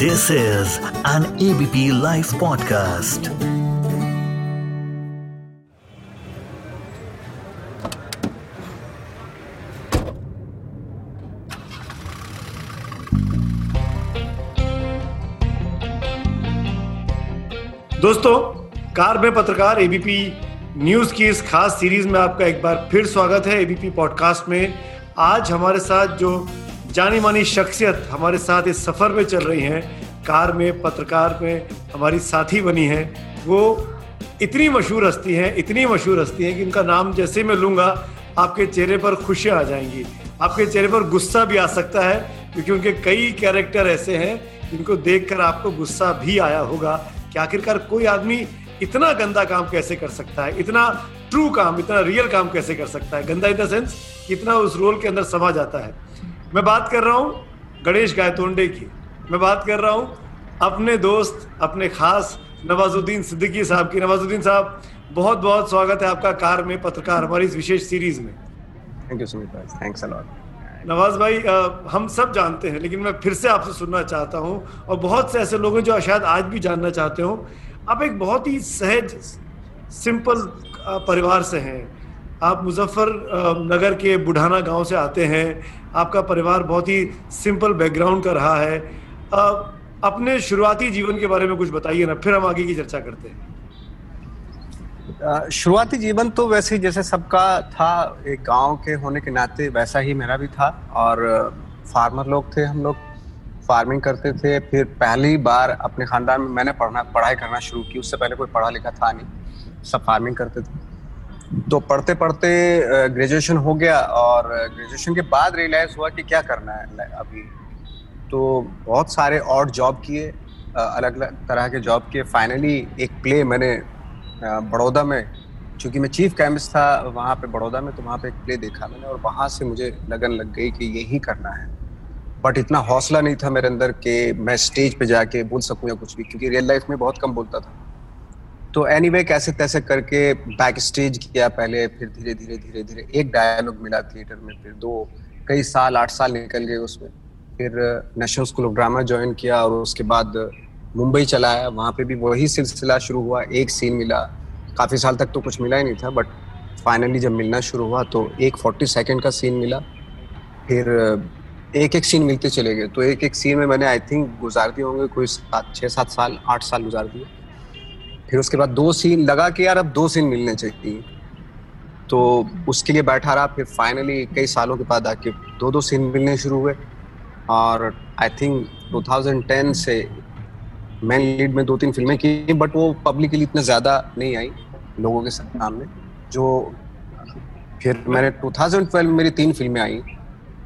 This is an ABP Life podcast. दोस्तों, car में पत्रकार एबीपी न्यूज़ की इस खास सीरीज़ में आपका एक बार फिर स्वागत है एबीपी पॉडकास्ट में आज हमारे साथ जो जानी मानी शख्सियत हमारे साथ इस सफ़र में चल रही हैं। कार में, पत्रकार में हमारी साथी बनी है। वो इतनी मशहूर हस्ती हैं, इतनी मशहूर हस्ती हैं कि उनका नाम जैसे मैं लूँगा, आपके चेहरे पर खुशियाँ आ जाएँगी। आपके चेहरे पर गुस्सा भी आ सकता है, क्योंकि उनके कई कैरेक्टर ऐसे हैं जिनको देखकर आपको गुस्सा भी आया होगा कि आखिरकार कोई आदमी इतना गंदा काम कैसे कर सकता है? इतना ट्रू काम, इतना रियल काम कैसे कर सकता है? गंदा इन द सेंस कितना उस रोल के अंदर समा जाता है। मैं बात कर रहा हूँ गणेश गायतोंडे की। मैं बात कर रहा हूँ अपने दोस्त अपने खास नवाजुद्दीन सिद्दीकी साहब की। नवाजुद्दीन साहब बहुत बहुत स्वागत है आपका कार में पत्रकार हमारी इस विशेष सीरीज़ में। थैंक यू सुमित भाई थैंक्स अलॉट नवाज़ भाई आ, हम सब जानते हैं लेकिन मैं फिर से आपसे सुनना चाहता हूँ और बहुत से ऐसे लोग हैं जो शायद आज भी जानना चाहते हो। आप एक बहुत ही सहज सिंपल परिवार से हैं। आप मुजफ्फर नगर के बुढ़ाना गाँव से आते हैं आपका परिवार बहुत ही सिंपल बैकग्राउंड का रहा है। आ, अपने शुरुआती जीवन के बारे में कुछ बताइए ना फिर हम आगे की चर्चा करते हैं। शुरुआती जीवन तो वैसे ही जैसे सबका था एक गाँव के होने के नाते वैसा ही मेरा भी था और फार्मर लोग थे हम लोग फ़ार्मिंग करते थे। फिर पहली बार अपने खानदान में मैंने पढ़ना पढ़ाई करना शुरू की उससे पहले कोई पढ़ा लिखा था नहीं सब फ़ार्मिंग करते थे। तो पढ़ते पढ़ते ग्रेजुएशन हो गया और ग्रेजुएशन के बाद रियलाइज़ हुआ कि क्या करना है अभी। तो बहुत सारे और जॉब किए अलग अलग तरह के जॉब किए। फाइनली एक प्ले मैंने बड़ौदा में, चूँकि मैं चीफ केमिस्ट था वहाँ पे बड़ौदा में तो वहाँ पे एक प्ले देखा मैंने और वहाँ से मुझे लगन लग गई कि यही करना है। बट इतना हौसला नहीं था मेरे अंदर कि मैं स्टेज पे जाके बोल सकूँ या कुछ भी, क्योंकि रियल लाइफ में बहुत कम बोलता था। तो एनी anyway, कैसे तैसे करके बैक स्टेज किया पहले फिर धीरे धीरे धीरे धीरे। एक डायलॉग मिला थिएटर में फिर दो कई साल आठ साल निकल गए उसमें। फिर National School of Drama join किया और उसके बाद मुंबई चला आया। वहाँ पे भी वही सिलसिला शुरू हुआ। एक सीन मिला। काफ़ी साल तक तो कुछ मिला ही नहीं था बट फाइनली जब मिलना शुरू हुआ तो एक फोर्टी सेकेंड का सीन मिला। फिर एक एक सीन मिलते चले गए। तो एक एक सीन में मैंने आई थिंक गुजार दिए होंगे कोई सात छः सात साल आठ साल गुजार दिए। फिर उसके बाद दो सीन लगा कि यार अब दो सीन मिलने चाहिए। तो उसके लिए बैठा रहा, फिर फाइनली कई सालों के बाद आके दो दो सीन मिलने शुरू हुए। और आई थिंक 2010 से मैन लीड में दो तीन फ़िल्में की बट वो पब्लिकली इतना ज़्यादा नहीं आई लोगों के सामने, जो फिर मैंने 2012 में मेरी तीन फ़िल्में आई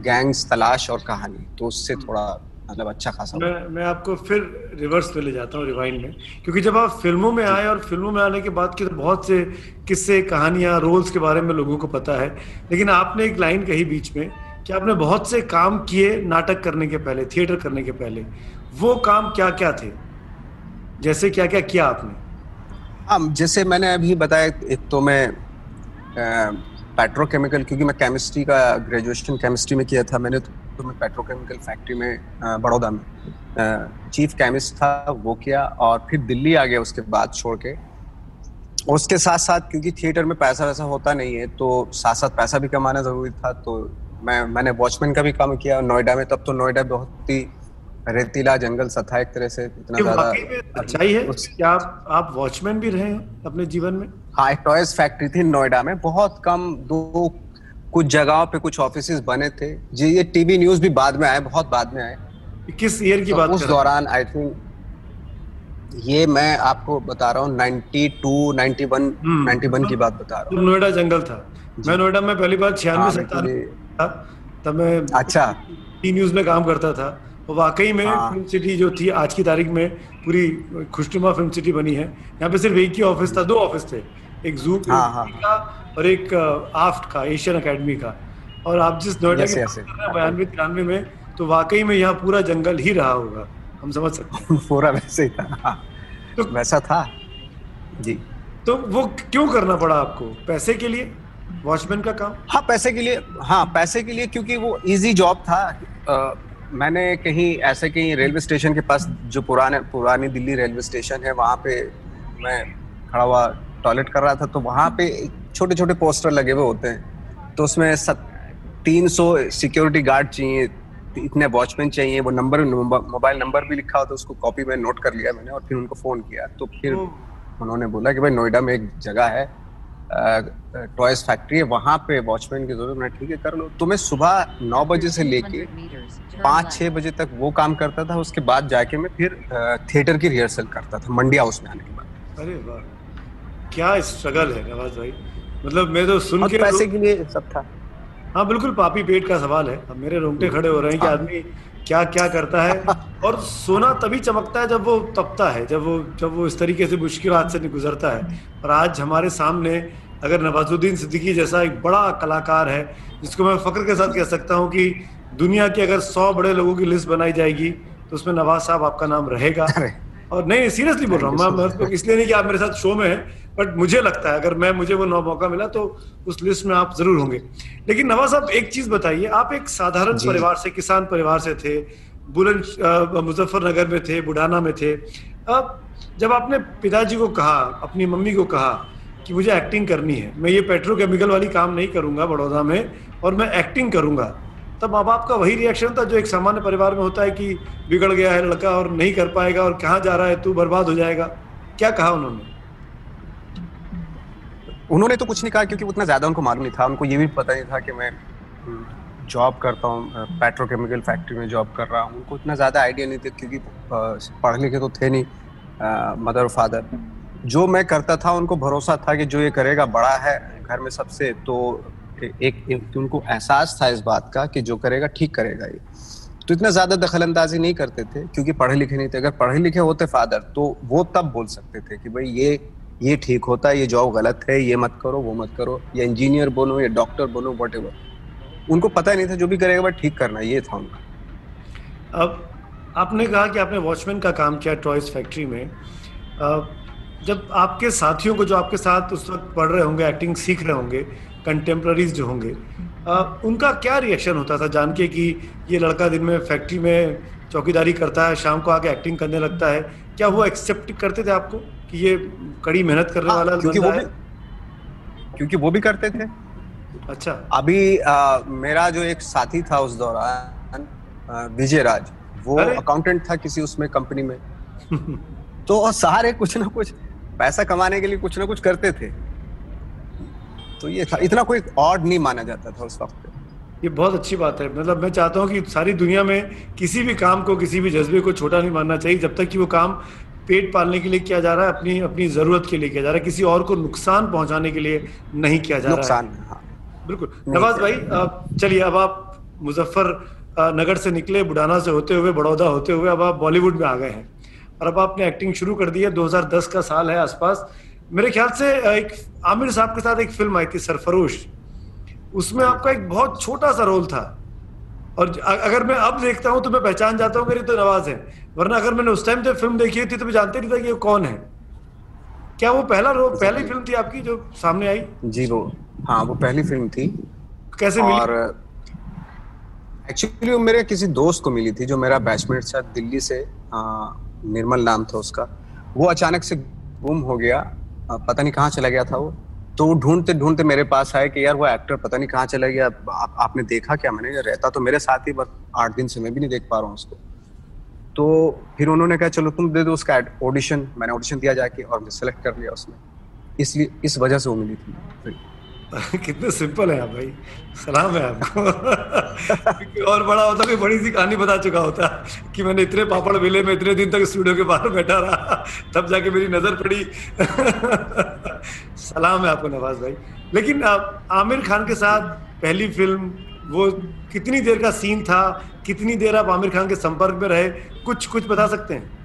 गैंग्स तलाश और कहानी। तो उससे थोड़ा मतलब अच्छा खासा मैं मैं आपको फिर रिवर्स पे ले जाता हूँ रिवाइंड में। क्योंकि जब आप फ़िल्मों में आए और फ़िल्मों में आने के बाद के तो बहुत से किस्से कहानियाँ रोल्स के बारे में लोगों को पता है। लेकिन आपने एक लाइन कही बीच में कि आपने बहुत से काम किए नाटक करने के पहले थिएटर करने के पहले। वो काम क्या क्या थे? जैसे क्या क्या किया आपने? हाँ जैसे मैंने अभी बताया एक तो मैं पेट्रोकेमिकल क्योंकि मैं केमिस्ट्री का ग्रेजुएशन केमिस्ट्री में किया था मैंने तो मैं पेट्रोकेमिकल फैक्ट्री में बड़ौदा में। चीफ केमिस्ट था वो किया और फिर दिल्ली आ गया उसके बाद छोड़ के। उसके साथ साथ क्योंकि थिएटर में पैसा वैसा होता नहीं है तो साथ साथ पैसा भी कमाना ज़रूरी था तो मैं मैंने वॉचमैन का भी काम किया नोएडा में। तब तो नोएडा बहुत ही रेतीला जंगल सा था एक तरह से इतना ज़्यादा अच्छा ही है क्या आप आप वॉचमैन भी रहे हैं अपने जीवन में? हाँ एक टॉयज फैक्ट्री थी नोएडा में। बहुत कम दो कुछ जगहों पे कुछ ऑफ़िस बने थे। जी ये टीवी न्यूज़ भी बाद में आए बहुत बाद में आए। किस ईयर की तो बात उस दौरान आई थिंक ये मैं आपको बता रहा हूँ 92, 91, 91 की बात बता रहा हूँ। नोएडा जंगल था। मैं नोएडा में पहली बार छियानवे हाँ, सत्तानवे था तब मैं अच्छा। टी न्यूज़ में काम करता था। और वाकई में हाँ। फ़िल्म सिटी जो थी आज की तारीख में पूरी खुशनुमा फ़िल्म सिटी बनी है। यहाँ पे सिर्फ़ एक ही ऑफ़िस था दो ऑफ़िस थे। एक जू हाँ, हाँ, का और एक आफ्ट का एशियन अकेडमी का। और आप जिस नोएडा के बयानवे तिरानवे में तो वाकई में यहाँ पूरा जंगल ही रहा होगा हम समझ सकते हैं। पूरा वैसे ही था। हाँ। तो वैसा था। जी। तो वो क्यों करना पड़ा आपको? पैसे के लिए? वॉचमैन का काम? हाँ पैसे के लिए हाँ पैसे के लिए क्योंकि वो इजी जॉब था। आ, मैंने कहीं ऐसे कहीं रेलवे स्टेशन के पास जो पुराने पुरानी दिल्ली रेलवे स्टेशन है वहाँ पे मैं खड़ा हुआ टॉयलेट कर रहा था तो वहाँ पे छोटे छोटे पोस्टर लगे हुए होते हैं। तो उसमें तीन सौ सिक्योरिटी गार्ड चाहिए इतने वॉचमैन चाहिए वो नंबर मोबाइल नंबर भी लिखा हो तो उसको कॉपी में नोट कर लिया मैंने और फिर उनको फ़ोन किया। तो फिर उन्होंने बोला कि भाई नोएडा में एक जगह है टॉयज फैक्ट्री है वहाँ पे वॉचमैन की ज़रूरत मैं ठीक है कर लो। तो मैं सुबह नौ बजे से लेके पाँच छह बजे तक वो काम करता था। उसके बाद जाके मैं फिर थिएटर की रिहर्सल करता था मंडी हाउस में आने के बाद। अरे वाह क्या स्ट्रगल है नवाज़ भाई। मतलब मैं तो सुन के पैसे के लिए सब था। हाँ बिल्कुल पापी पेट का सवाल है। अब मेरे रोंगटे खड़े हो रहे हैं कि हाँ। आदमी क्या क्या करता है? और सोना तभी चमकता है जब वो तपता है जब वो जब वो इस तरीके से मुश्किल हाथ से गुजरता है। और आज हमारे सामने अगर नवाजुद्दीन सिद्दीकी जैसा एक बड़ा कलाकार है जिसको मैं फख्र के साथ कह सकता हूँ कि दुनिया के अगर सौ बड़े लोगों की लिस्ट बनाई जाएगी तो उसमें नवाज़ साहब आपका नाम रहेगा। और नहीं सीरियसली बोल रहा हूँ। मैं इसलिए नहीं कि आप मेरे साथ शो में हैं बट मुझे लगता है अगर मैं मुझे वो नौ मौका मिला तो उस लिस्ट में आप ज़रूर होंगे। लेकिन नवाज़ साहब एक चीज़ बताइए आप एक साधारण परिवार से किसान परिवार से थे बुलंद मुजफ्फरनगर में थे बुढ़ाना में थे। अब जब आपने पिताजी को कहा अपनी मम्मी को कहा कि मुझे एक्टिंग करनी है मैं ये पेट्रोकेमिकल वाली काम नहीं करूँगा बड़ौदा में और मैं एक्टिंग करूँगा तब माँ बाप का वही रिएक्शन था जो एक सामान्य परिवार में होता है कि बिगड़ गया है लड़का और नहीं कर पाएगा और कहाँ जा रहा है तू बर्बाद हो जाएगा। क्या कहा उन्होंने? उन्होंने तो कुछ नहीं कहा क्योंकि उतना ज़्यादा उनको मालूम नहीं था। उनको ये भी पता नहीं था कि मैं जॉब हम्म, करता हूँ पेट्रोकेमिकल फैक्ट्री में जॉब कर रहा हूँ। उनको इतना ज़्यादा आइडिया नहीं था क्योंकि पढ़ लिखे तो थे नहीं मदर और फादर जो मैं करता था उनको भरोसा था कि जो ये करेगा बड़ा है घर में सबसे तो एक, उनको एहसास था इस बात का कि जो करेगा ठीक करेगा ये। तो इतना ज़्यादा दखल अंदाजी नहीं करते थे क्योंकि पढ़े लिखे नहीं थे। अगर पढ़े लिखे होते फादर तो वो तब बोल सकते थे कि भाई ये ये ठीक होता है ये जॉब गलत है ये मत करो वो मत करो या इंजीनियर बनो या डॉक्टर बनो वट उनको पता ही नहीं था जो भी करेगा बट ठीक करना ये था उनका। अब आपने कहा कि आपने वॉचमैन का काम किया टॉयज फैक्ट्री में। जब आपके साथियों को जो आपके साथ उस वक्त पढ़ रहे होंगे एक्टिंग सीख रहे होंगे कंटेम्प्रेरीज जो होंगे उनका क्या रिएक्शन होता था जान के कि ये लड़का दिन में फैक्ट्री में चौकीदारी करता है शाम को आके एक्टिंग करने लगता है? क्या वो एक्सेप्ट करते थे आपको कि ये कड़ी मेहनत करने आ, हाँ, वाला क्योंकि वो भी क्योंकि वो भी करते थे। अच्छा। अभी आ, मेरा जो एक साथी था उस दौरान विजय राज वो अकाउंटेंट था किसी उसमें कंपनी में। तो सारे कुछ ना कुछ पैसा कमाने के लिए कुछ ना कुछ करते थे। तो ये था इतना कोई ऑड नहीं माना जाता था उस वक्त ये बहुत अच्छी बात है। मतलब मैं चाहता हूँ कि सारी दुनिया में किसी भी काम को किसी भी जज्बे को छोटा नहीं मानना चाहिए जब तक कि वो काम पेट पालने के लिए किया जा रहा है अपनी अपनी ज़रूरत के लिए किया जा रहा है। किसी और को नुकसान पहुँचाने के लिए नहीं किया जा रहा है। हाँ। बिल्कुल। नवाज़ भाई चलिए अब आप मुजफ्फर नगर से निकले बुढ़ाना से होते हुए बड़ौदा होते हुए अब आप बॉलीवुड में आ गए हैं। और अब आपने एक्टिंग शुरू कर दी है 2010 का साल है आसपास। मेरे ख्याल से एक आमिर साहब के साथ एक फ़िल्म आई थी सरफरोश। उसमें आपका एक बहुत छोटा सा रोल था। और अगर मैं अब देखता हूँ तो मैं पहचान जाता हूँ मेरी तो नवाज़ है। वरना अगर मैंने उस टाइम जब फ़िल्म देखी थी तो मैं जानते नहीं था कि ये कौन है। क्या वो पहला रोल पहली फ़िल्म थी आपकी जो सामने आई? जी वो हाँ वो पहली फ़िल्म थी। कैसे और एक्चुअली वो मेरे किसी दोस्त को मिली थी जो मेरा बैचमेट था दिल्ली से निर्मल नाम था उसका। वो अचानक से गुम हो गया पता नहीं कहाँ चला गया था वो। तो वो ढूंढते ढूंढते मेरे पास आए कि यार वो एक्टर पता नहीं कहाँ चला गया। आप, आपने देखा क्या? मैंने रहता तो मेरे साथ ही बस आठ दिन से मैं भी नहीं देख पा रहा हूँ उसको। तो फिर उन्होंने कहा चलो तुम दे दो उसका ऑडिशन मैंने ऑडिशन दिया जाके और मैं सेलेक्ट कर लिया उसमें। इसलिए इस वजह से वो मिली थी। कितने सिंपल है आप भाई। सलाम है आपको। और बड़ा होता कोई बड़ी सी कहानी बता चुका होता कि मैंने इतने पापड़ मिले, में इतने दिन तक स्टूडियो के बाहर बैठा रहा, तब जाके मेरी नज़र पड़ी। सलाम है आपको नवाज़ भाई। लेकिन आमिर खान के साथ पहली फ़िल्म वो कितनी देर का सीन था, कितनी देर आप आमिर खान के संपर्क में रहे, कुछ कुछ बता सकते हैं?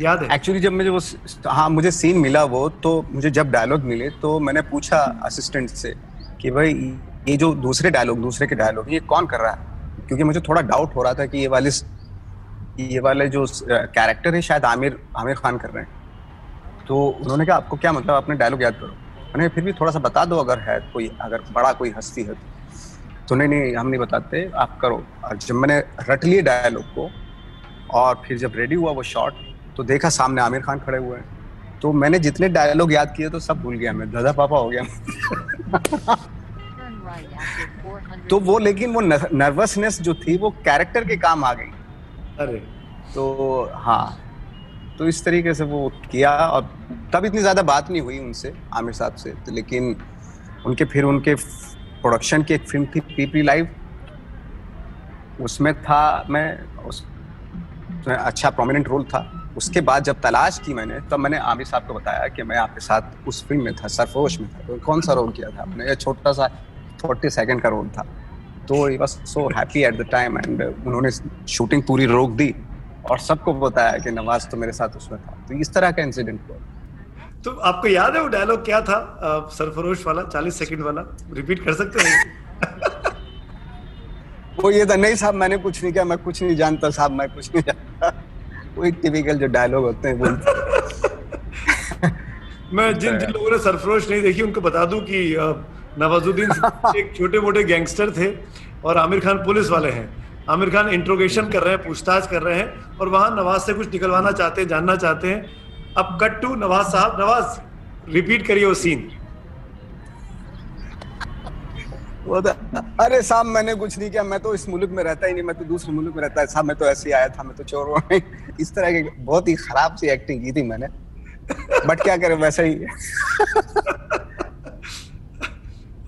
याद है? एक्चुअली जब मुझे वो हाँ मुझे सीन मिला वो तो मुझे जब डायलॉग मिले तो मैंने पूछा असिस्टेंट से कि भाई, ये जो दूसरे डायलॉग दूसरे के डायलॉग ये कौन कर रहा है? क्योंकि मुझे थोड़ा डाउट हो रहा था कि ये वाले ये वाले जो कैरेक्टर है, शायद आमिर आमिर खान कर रहे हैं। तो उन्होंने कहा, आपको क्या मतलब अपने डायलॉग याद करो? मैंने फिर भी थोड़ा सा बता दो, अगर है कोई, अगर बड़ा कोई हस्ती है तो। नहीं नहीं, हम नहीं बताते, आप करो। और जब मैंने रट लिए डायलॉग को, और फिर जब रेडी हुआ वो शॉट तो देखा सामने आमिर खान खड़े हुए हैं। तो मैंने जितने डायलॉग याद किए तो सब भूल गया मैं। दादा पापा हो गया। तो वो लेकिन वो नर्वसनेस जो थी वो कैरेक्टर के काम आ गई। अरे। तो हाँ तो इस तरीके से वो किया और तब इतनी ज़्यादा बात नहीं हुई उनसे आमिर साहब से। तो लेकिन उनके फिर उनके प्रोडक्शन की एक फ़िल्म थी पीपी लाइव उसमें था मैं उस अच्छा प्रोमिनेंट रोल था। उसके बाद जब तलाश की मैंने तब तो मैंने आमिर साहब को बताया कि मैं आपके साथ उस फ़िल्म में था सरफरोश में था। तो कौन सा रोल किया था आपने? ये छोटा सा फोर्टी सेकेंड का रोल था। तो he was so happy at the time and उन्होंने शूटिंग पूरी रोक दी और सबको बताया कि नवाज़ तो मेरे साथ उसमें था। तो इस तरह का इंसिडेंट हुआ। तो आपको याद है वो डायलॉग क्या था? सरफरोश वाला चालीस सेकंड वाला? रिपीट कर सकते हैं? वो ये था नहीं साहब मैंने कुछ नहीं किया मैं कुछ नहीं जानता साहब मैं कुछ नहीं जानता। वही टिपिकल जो डायलॉग होते हैं मैं जिन जिन लोगों ने सरफरोश नहीं देखी उनको बता दूँ कि नवाजुद्दीन एक छोटे मोटे गैंगस्टर थे और आमिर खान पुलिस वाले हैं। आमिर खान इंट्रोगेशन कर रहे हैं पूछताछ कर रहे हैं और वहाँ नवाज़ से कुछ निकलवाना चाहते हैं जानना चाहते हैं। अब कट टू नवाज़ साहब नवाज़ रिपीट करिए वो सीन वो तो अरे साहब मैंने कुछ नहीं किया। मैं तो इस मुल्क में रहता ही नहीं मैं तो दूसरे मुल्क में रहता है। साहब मैं तो ऐसे ही आया था मैं तो चोर हूँ इस तरह की बहुत ही खराब सी एक्टिंग की थी मैंने। बट क्या करें वैसा ही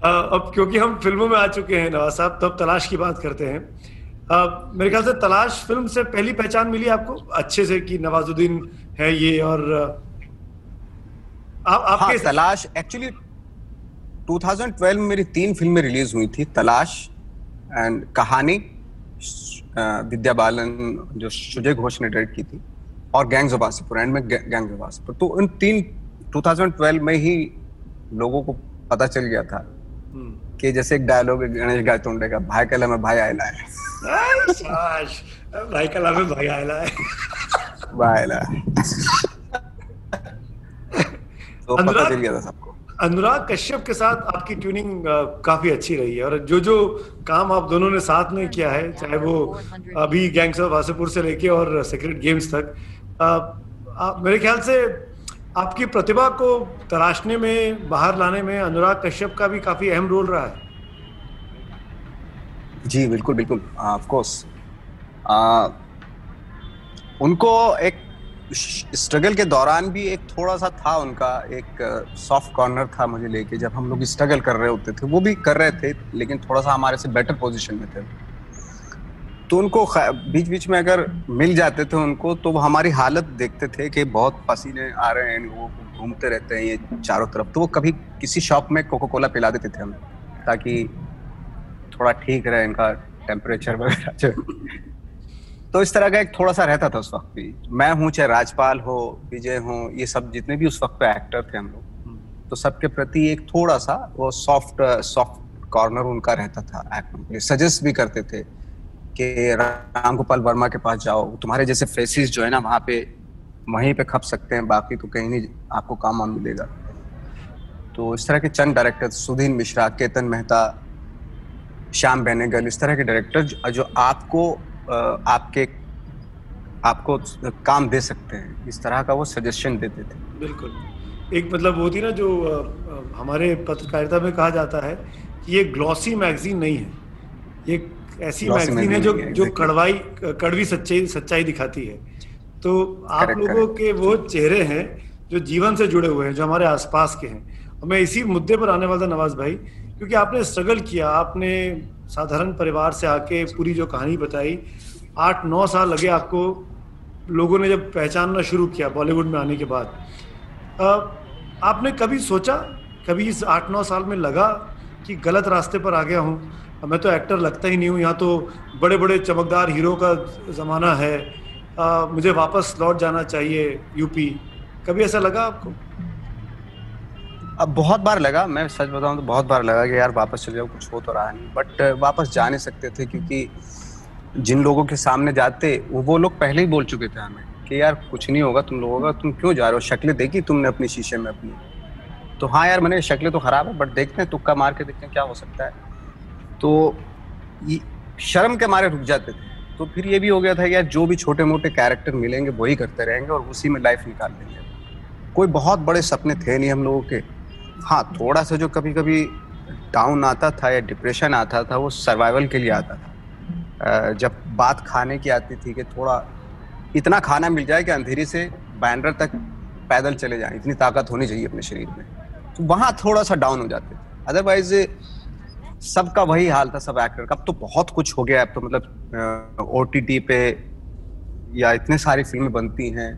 अब क्योंकि हम फ़िल्मों में आ चुके हैं नवाज़ साहब तब तलाश की बात करते हैं। आ, मेरे ख्याल से तलाश फ़िल्म से पहली पहचान मिली आपको? अच्छे से कि नवाजुद्दीन है ये और आप आपके हाँ, तलाश एक्चुअली 2012 में मेरी तीन फ़िल्में रिलीज़ हुई थी तलाश एंड कहानी विद्या बालन जो सुजय घोष ने डायरेक्ट की थी और गैंग्स ऑफ़ वासीपुर एंड में गैंग्स ऑफ़ वासीपुर। तो इन तीन 2012 में ही लोगों को पता चल गया था हम्म। कि जैसे एक डायलॉग है गणेश गायतोंडे का भाई कला में भाई आयला है भाई कला में भाई आयला है भाई आयला तो पता चल गया था अनुराग कश्यप के साथ आपकी ट्यूनिंग काफ़ी अच्छी रही है और जो जो काम आप दोनों ने साथ में किया है चाहे वो अभी गैंग्स ऑफ़ वासेपुर से लेके और सीक्रेट गेम्स तक आ, मेरे ख्याल से आपकी प्रतिभा को तराशने में बाहर लाने में अनुराग कश्यप का भी काफ़ी अहम रोल रहा है। जी बिल्कुल बिल्कुल ऑफ़ कोर्स उनको एक स्ट्रगल के दौरान भी एक थोड़ा सा था उनका, एक सॉफ्ट कॉर्नर था मुझे लेके, जब हम लोग स्ट्रगल कर रहे होते थे, वो भी कर रहे थे, लेकिन थोड़ा सा हमारे से बेटर पोजीशन में थे। तो उनको बीच बीच में अगर मिल जाते थे उनको तो वो हमारी हालत देखते थे कि बहुत पसीने आ रहे हैं, वो घूमते रहते हैं ये चारों तरफ़। तो वो कभी किसी शॉप में कोको कोला पिला देते थे हमें, ताकि थोड़ा ठीक रहे इनका टेम्परेचर वगैरह तो इस तरह का एक थोड़ा सा रहता था उस वक्त भी। मैं हूँ चाहे राजपाल हो विजय हो ये सब जितने भी उस वक्त पे एक्टर थे हम लोग तो सबके प्रति एक थोड़ा सा वो सॉफ्ट सॉफ्ट कॉर्नर उनका रहता था एक्टिंग के लिए। सजेस्ट भी करते थे कि राम गोपाल वर्मा के पास जाओ। तुम्हारे जैसे फेसिस जो है ना वहाँ पे वहीं पे खप सकते हैं बाकी तो कहीं नहीं आपको काम वाम मिलेगा। तो इस तरह के चंद डायरेक्टर सुधीन मिश्रा केतन मेहता श्याम बेनेगल इस तरह के डायरेक्टर जो आपको आपके आपको काम दे सकते हैं। इस तरह का वो सजेशन देते थे। बिल्कुल। एक मतलब वो थी ना जो हमारे पत्रकारिता में कहा जाता है कि ये ग्लॉसी मैगजीन नहीं है। ये ऐसी मैगजीन है जो जो कड़वाई कड़वी सच्चाई सच्चाई दिखाती है। तो आप लोगों के वो चेहरे हैं जो जीवन से जुड़े हुए हैं जो हमारे आसपास के हैं। और मैं इसी मुद्दे पर आने वाला था नवाज़ भाई क्योंकि आपने स्ट्रगल किया आपने साधारण परिवार से आके पूरी जो कहानी बताई आठ नौ साल लगे आपको लोगों ने जब पहचानना शुरू किया बॉलीवुड में आने के बाद। आपने कभी सोचा कभी इस आठ नौ साल में लगा कि गलत रास्ते पर आ गया हूँ? मैं तो एक्टर लगता ही नहीं हूँ यहाँ तो बड़े बड़े चमकदार हीरो का ज़माना है। आ, मुझे वापस लौट जाना चाहिए यूपी। कभी ऐसा लगा आपको? अब बहुत बार लगा, मैं सच बताऊँ तो बहुत बार लगा कि यार वापस चले जाओ, कुछ हो तो रहा नहीं। बट वापस जा नहीं सकते थे क्योंकि जिन लोगों के सामने जाते, वो लोग पहले ही बोल चुके थे हमें कि यार कुछ नहीं होगा तुम लोगों का, तुम क्यों जा रहे हो? शक्लें देखी तुमने अपनी शीशे में अपनी? तो हाँ यार, मैंने शक्लें तो खराब है बट देखते हैं, तुक्का मार के देखते हैं क्या हो सकता है। तो शर्म के मारे रुक जाते थे। तो फिर ये भी हो गया था यार जो भी छोटे मोटे कैरेक्टर मिलेंगे, वही करते रहेंगे और उसी में लाइफ निकाल लेंगे। कोई बहुत बड़े सपने थे नहीं हम लोगों के। हाँ थोड़ा सा जो कभी कभी डाउन आता था या डिप्रेशन आता था, वो सर्वाइवल के लिए आता था। जब बात खाने की आती थी कि थोड़ा इतना खाना मिल जाए कि अंधेरी से बैंड्रा तक पैदल चले जाएँ, इतनी ताकत होनी चाहिए अपने शरीर में तो वहाँ थोड़ा सा डाउन हो जाते थे। अदरवाइज़ सबका वही हाल था, सब एक्टर का। अब तो बहुत कुछ हो गया, अब तो मतलब ओटीटी पे या इतने सारी फ़िल्में बनती हैं।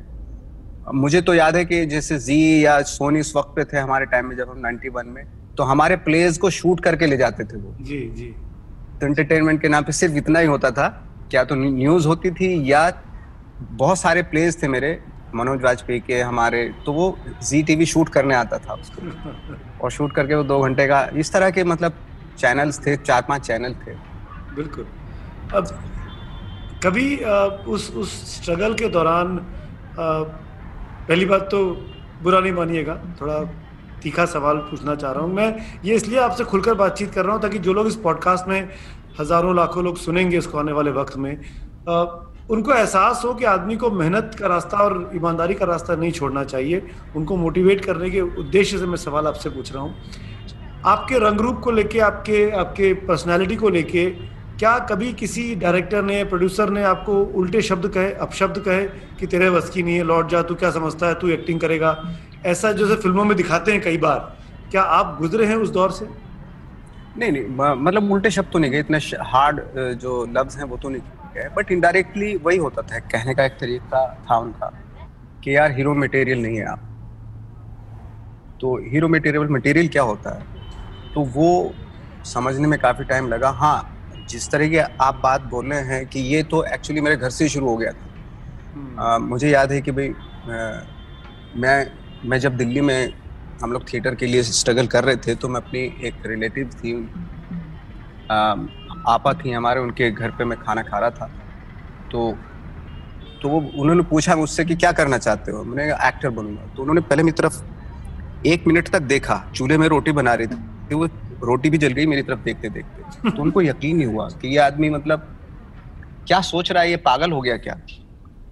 मुझे तो याद है कि जैसे जी या सोनी इस वक्त पे थे हमारे टाइम में जब हम 91 में तो हमारे प्लेज को शूट करके ले जाते थे वो। जी जी। तो एंटरटेनमेंट के नाम पे सिर्फ़ इतना ही होता था क्या तो न्यूज़ होती थी या बहुत सारे प्लेज थे मेरे मनोज वाजपेयी के हमारे तो वो जी टीवी शूट करने आता था उसको। और शूट करके वो दो घंटे का इस तरह के मतलब चैनल्स थे चार पाँच चैनल थे। बिल्कुल। अब कभी उस उस स्ट्रगल के दौरान पहली बात तो बुरा नहीं मानिएगा थोड़ा तीखा सवाल पूछना चाह रहा हूँ मैं। ये इसलिए आपसे खुलकर बातचीत कर रहा हूँ ताकि जो लोग इस पॉडकास्ट में हज़ारों लाखों लोग सुनेंगे इसको आने वाले वक्त में आ, उनको एहसास हो कि आदमी को मेहनत का रास्ता और ईमानदारी का रास्ता नहीं छोड़ना चाहिए। उनको मोटिवेट करने के उद्देश्य से मैं सवाल आपसे पूछ रहा हूँ। आपके रंग रूप को लेके आपके आपके पर्सनैलिटी को लेके क्या कभी किसी डायरेक्टर ने प्रोड्यूसर ने आपको उल्टे शब्द कहे, अपशब्द कहे कि तेरे बस की नहीं है, लौट जा, तू क्या समझता है, तू एक्टिंग करेगा? ऐसा जैसे फ़िल्मों में दिखाते हैं कई बार, क्या आप गुजरे हैं उस दौर से? नहीं नहीं मतलब उल्टे शब्द तो नहीं गए, इतने हार्ड जो लफ्ज हैं वो तो नहीं गए बट इनडायरेक्टली वही होता था कहने का एक तरीका था उनका, कि यार हीरो मटेरियल नहीं है आप। तो हीरो मटेरियल मटेरियल क्या होता है? तो वो समझने में काफ़ी टाइम लगा हाँ जिस तरह की आप बात बोल रहे हैं कि ये तो एक्चुअली मेरे घर से शुरू हो गया था। हम्म। आ, मुझे याद है कि भाई मैं मैं जब दिल्ली में हम लोग थिएटर के लिए स्ट्रगल कर रहे थे तो मैं अपनी एक रिलेटिव थी आ, आपा थी हमारे उनके घर पे मैं खाना खा रहा था। तो तो वो उन्होंने पूछा मुझसे कि क्या करना चाहते हो? मैंने एक्टर बनूँगा। तो उन्होंने पहले मेरी तरफ़ एक मिनट तक देखा चूल्हे में रोटी बना रही थी वो रोटी भी जल गई मेरी तरफ़ देखते देखते। तो उनको यकीन नहीं हुआ कि ये आदमी मतलब क्या सोच रहा है ये पागल हो गया क्या?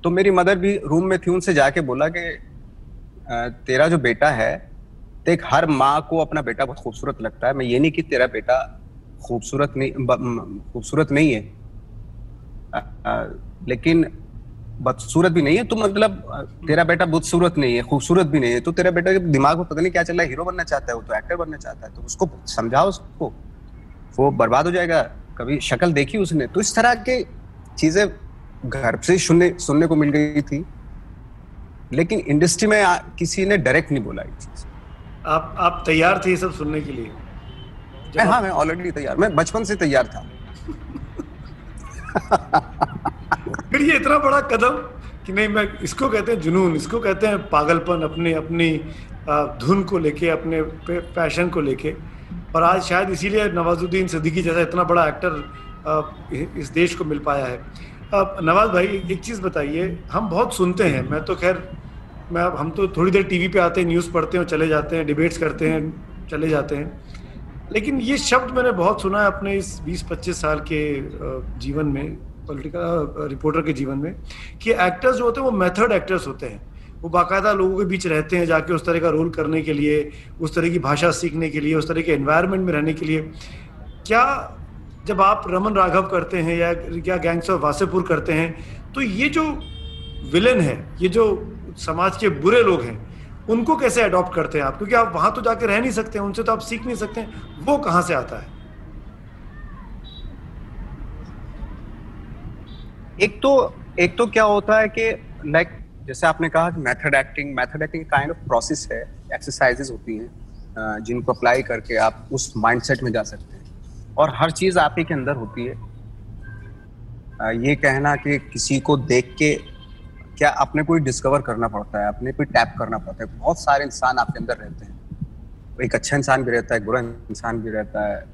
तो मेरी मदर भी रूम में थी उनसे जाके बोला कि तेरा जो बेटा है देख हर माँ को अपना बेटा बहुत खूबसूरत लगता है। मैं ये नहीं कि तेरा बेटा खूबसूरत नहीं खूबसूरत नहीं है। आ, आ, लेकिन बदसूरत भी नहीं है तो मतलब तेरा बेटा बदसूरत नहीं है खूबसूरत भी नहीं है तो तेरा बेटा दिमाग में पता नहीं क्या चल रहा है हीरो बनना चाहता है वो तो एक्टर बनना चाहता है तो उसको समझाओ उसको। वो बर्बाद हो जाएगा कभी शक्ल देखी उसने तो इस तरह के चीज़ें घर से सुनने सुनने को मिल गई थी। लेकिन इंडस्ट्री में आ, किसी ने डायरेक्ट नहीं बोला आप आप तैयार थे ये सब सुनने के लिए? मैं, हाँ मैं ऑलरेडी तैयार मैं बचपन से तैयार था। फिर ये इतना बड़ा कदम कि नहीं, मैं इसको कहते हैं जुनून, इसको कहते हैं पागलपन अपने, अपनी धुन को लेके, अपने पैशन को लेके। और आज शायद इसीलिए नवाजुद्दीन सिद्दीकी जैसा इतना बड़ा एक्टर इस देश को मिल पाया है। अब नवाज़ भाई, एक चीज़ बताइए, हम बहुत सुनते हैं। मैं तो खैर, मैं, हम तो थोड़ी देर टीवी पे आते हैं, न्यूज़ पढ़ते हैं, चले जाते हैं, डिबेट्स करते हैं, चले जाते हैं। लेकिन ये शब्द मैंने बहुत सुना है अपने इस 20-25 साल के जीवन में। पॉलिटिकल रिपोर्टर के जीवन में, कि एक्टर्स जो होते हैं, वो मेथड एक्टर्स होते हैं। वो बाकायदा लोगों के बीच रहते हैं जाके उस तरह का रोल करने के लिए, उस तरह की भाषा सीखने के लिए, उस तरह के एनवायरनमेंट में रहने के लिए। क्या जब आप रमन राघव करते हैं या क्या गैंग्स ऑफ़ वासेपुर करते हैं तो ये जो विलन है, ये जो समाज के बुरे लोग हैं, उनको कैसे अडॉप्ट करते हैं आप? क्योंकि आप वहाँ तो जाके रह नहीं सकते, उनसे तो आप सीख नहीं सकते वो कहाँ से आता है? एक तो एक तो क्या होता है कि लाइक जैसे आपने कहा कि method acting method acting kind of process है एक्सरसाइजेस होती हैं जिनको अप्लाई करके आप उस माइंडसेट में जा सकते हैं। और हर चीज़ आप ही के अंदर होती है। ये कहना कि किसी को देख के क्या अपने को डिस्कवर करना पड़ता है, अपने को टैप करना पड़ता है। बहुत सारे इंसान आपके अंदर रहते हैं। एक अच्छा इंसान भी रहता है, बुरा इंसान भी रहता है,